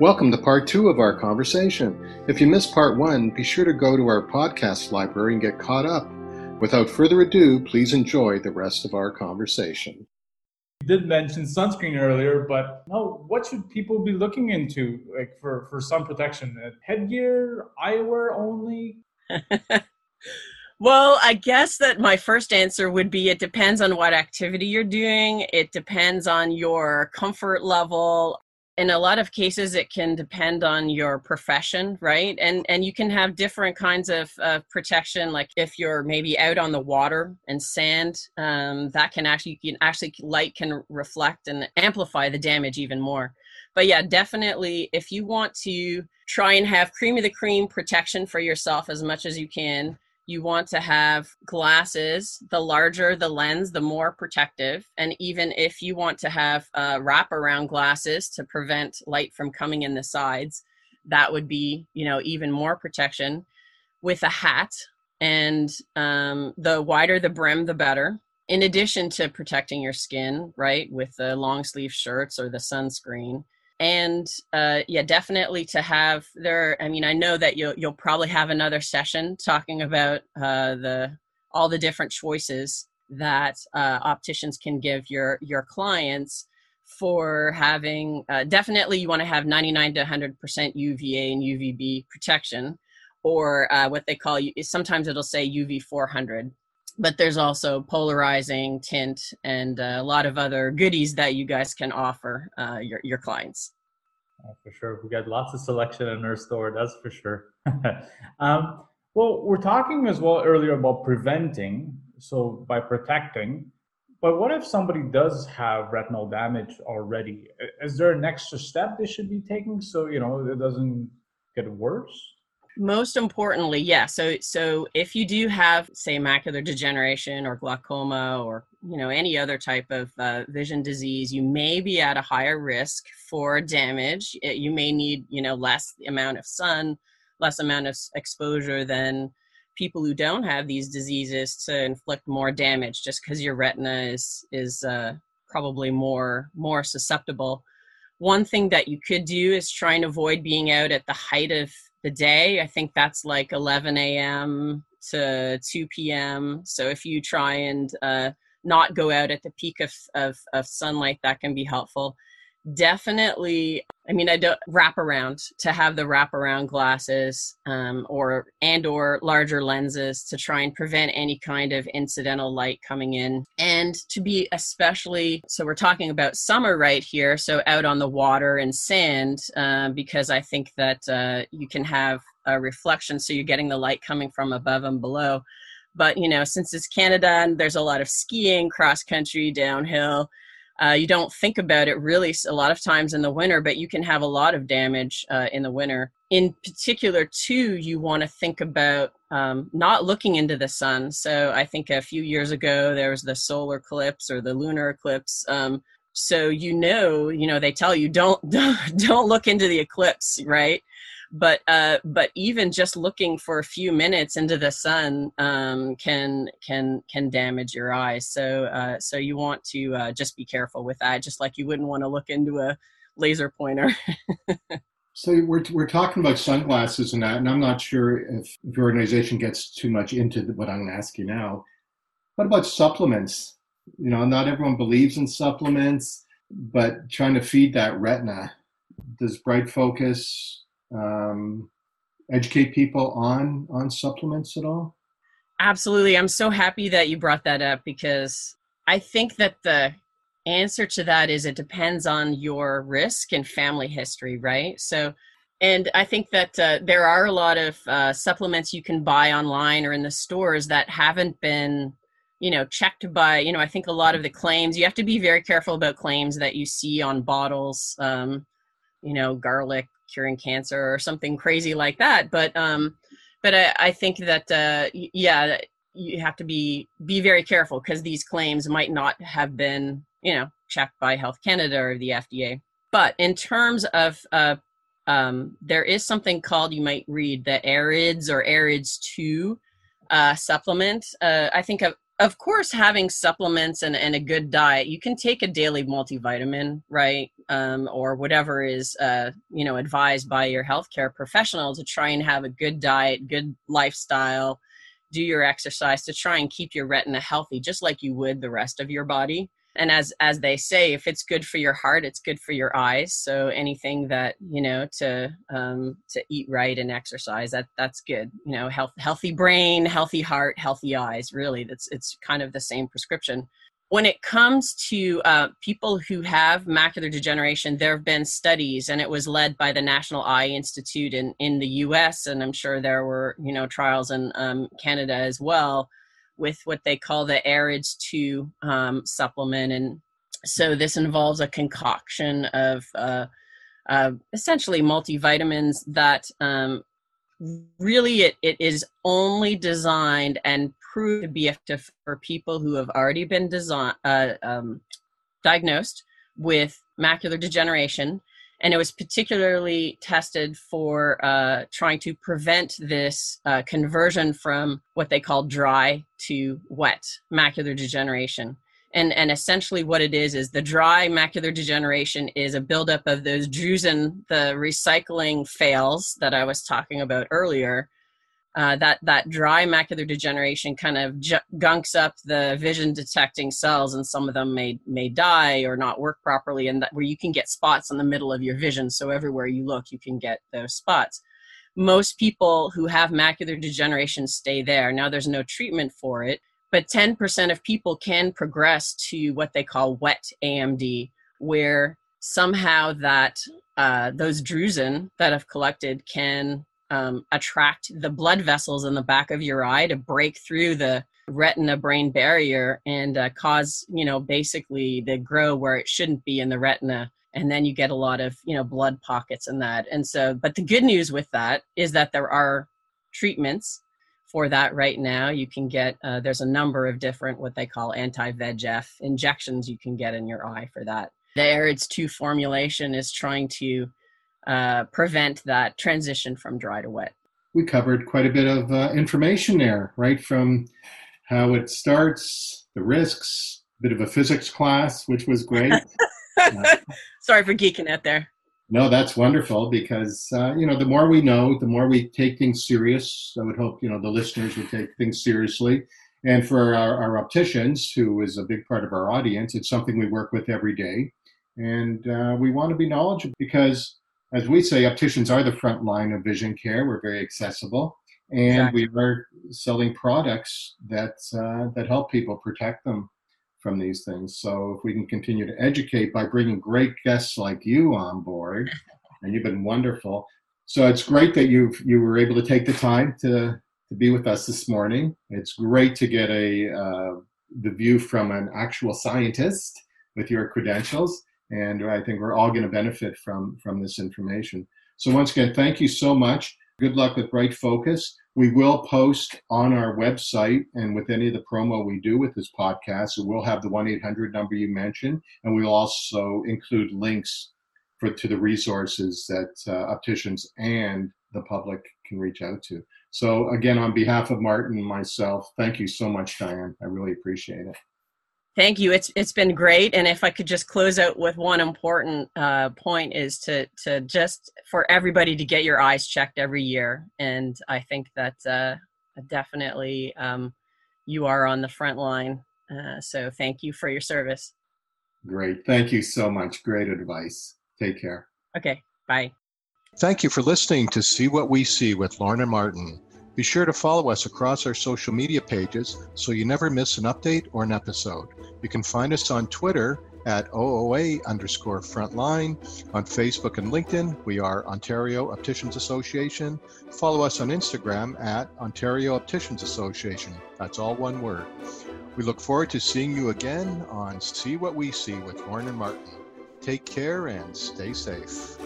Welcome to part two of our conversation. If you missed part one, be sure to go to our podcast library and get caught up. Without further ado, please enjoy the rest of our conversation. You did mention sunscreen earlier, but no, what should people be looking into like for, for sun protection? Uh, headgear, eyewear only? Well, I guess that my first answer would be it depends on what activity you're doing. It depends on your comfort level. In a lot of cases, it can depend on your profession, right? And and you can have different kinds of uh, protection. Like if you're maybe out on the water and sand, um, that can actually can actually light can reflect and amplify the damage even more. But yeah, definitely, if you want to try and have cream of the cream protection for yourself as much as you can you want to have glasses the larger the lens the more protective. And even if you want to have uh, wraparound glasses to prevent light from coming in the sides that would be you know even more protection. With a hat and um, the wider the brim the better. In addition to protecting your skin right with the long sleeve shirts or the sunscreen and uh, yeah, definitely to have there. I mean, I know that you'll you'll probably have another session talking about uh, the all the different choices that uh, opticians can give your your clients for having. Uh, definitely, you want to have 99 to 100 percent UVA and UVB protection, or uh, what they call sometimes it'll say UV 400 but there's also polarizing tint and uh, a lot of other goodies that you guys can offer uh, your, your clients. Oh, for sure. We got lots of selection in our store that's for sure. Um, well we're talking as well earlier about preventing so by protecting but what if somebody does have retinal damage already? Is there an extra step they should be taking so you know it doesn't get worse most importantly yeah so so if you do have say macular degeneration or glaucoma or you know any other type of uh, vision disease you may be at a higher risk for damage. You may need you know less amount of sun less amount of exposure than people who don't have these diseases to inflict more damage just because your retina is is uh, probably more more susceptible. One thing that you could do is try and avoid being out at the height of the day. I think that's like 11 a.m. to 2 p.m. So if you try and uh, not go out at the peak of, of, of sunlight, that can be helpful definitely i mean i don't wrap around to have the wrap around glasses um, or and or larger lenses to try and prevent any kind of incidental light coming in. And to be especially so we're talking about summer right here so out on the water and sand uh, because i think that uh, you can have a reflection so you're getting the light coming from above and below. But you know since it's canada and there's a lot of skiing cross country downhill uh, you don't think about it really a lot of times in the winter, but you can have a lot of damage uh, in the winter. In particular, too, you want to think about um, not looking into the sun. So I think a few years ago there was the solar eclipse or the lunar eclipse. Um, so you know, you know, they tell you don't don't look into the eclipse, right? But uh, but even just looking for a few minutes into the sun um, can can can damage your eyes. So uh, so you want to uh, just be careful with that, just like you wouldn't want to look into a laser pointer. so we're we're talking about sunglasses and that, and I'm not sure if, if your organization gets too much into what I'm going to ask you now. What about supplements? You know, not everyone believes in supplements, but trying to feed that retina. Does Bright Focus um, educate people on on supplements at all? Absolutely. I'm so happy that you brought that up because I think that the answer to that is it depends on your risk and family history, right? So, and I think that uh, there are a lot of uh, supplements you can buy online or in the stores that haven't been, you know, checked by, you know, I think a lot of the claims, you have to be very careful about claims that you see on bottles, um, you know, garlic curing cancer or something crazy like that. But um, but I, I think that uh, yeah, you have to be be very careful because these claims might not have been you know checked by Health Canada or the FDA. But in terms of uh, um, there is something called you might read the AREDS or AREDS two uh, supplement. Uh, I think a, of course having supplements and, and a good diet you can take a daily multivitamin right? Um, or whatever is uh, you know advised by your healthcare professional to try and have a good diet good lifestyle do your exercise to try and keep your retina healthy just like you would the rest of your body and as as they say if it's good for your heart it's good for your eyes. So anything that you know to um to eat right and exercise that that's good. You know health healthy brain healthy heart healthy eyes really. That's it's kind of the same prescription. When it comes to uh, people who have macular degeneration there have been studies and it was led by the national eye institute in in the us and i'm sure there were you know trials in um, canada as well with what they call the AREDS 2 um, supplement. And so this involves a concoction of uh, uh, essentially multivitamins that um, really it, it is only designed and proved to be effective for people who have already been design, uh, um, diagnosed with macular degeneration and it was particularly tested for uh, trying to prevent this uh, conversion from what they call dry to wet macular degeneration. And, and essentially what it is is the dry macular degeneration is a buildup of those drusen, the recycling fails that I was talking about earlier, uh, that that dry macular degeneration kind of j- gunks up the vision detecting cells and some of them may may die or not work properly and that where you can get spots in the middle of your vision. So everywhere you look you can get those spots. Most people who have macular degeneration stay there. Now there's no treatment for it but 10% of people can progress to what they call wet amd where somehow that uh, those drusen that have collected can um, attract the blood vessels in the back of your eye to break through the retina brain barrier and uh, cause you know basically the grow where it shouldn't be in the retina. And then you get a lot of you know blood pockets and that. And so but the good news with that is that there are treatments for that right now. You can get uh, there's a number of different what they call anti-vegf injections you can get in your eye for that. The AREDS 2 formulation is trying to uh, prevent that transition from dry to wet. We covered quite a bit of uh, information there, right? From how it starts, the risks, a bit of a physics class, which was great. uh, Sorry for geeking out there. No, that's wonderful because uh, you know the more we know, the more we take things serious. I would hope you know the listeners would take things seriously, and for our, our opticians, who is a big part of our audience, it's something we work with every day, and uh, we want to be knowledgeable because as we say, opticians are the front line of vision care. We're very accessible, and exactly. we are selling products that uh, that help people protect them from these things. So if we can continue to educate by bringing great guests like you on board, and you've been wonderful. So it's great that you you were able to take the time to to be with us this morning. It's great to get a uh, the view from an actual scientist with your credentials and I think we're all going to benefit from from this information. So once again, thank you so much. Good luck with Bright Focus. We will post on our website and with any of the promo we do with this podcast, we'll have the 1-800 number you mentioned, and we'll also include links for to the resources that uh, opticians and the public can reach out to. So again, on behalf of Martin and myself, thank you so much, Diane. I really appreciate it. Thank you. It's it's been great, and if I could just close out with one important uh, point is to to just for everybody to get your eyes checked every year, and I think that uh, definitely um, you are on the front line. Uh, so thank you for your service. Great. Thank you so much. Great advice. Take care. Okay. Bye. Thank you for listening to See What We See with Lorna Martin. Be sure to follow us across our social media pages so you never miss an update or an episode. You can find us on Twitter at OOA underscore frontline. On Facebook and LinkedIn, we are Ontario Opticians Association. Follow us on Instagram at Ontario Opticians Association. That's all one word. We look forward to seeing you again on See What We See with Lauren and Martin. Take care and stay safe.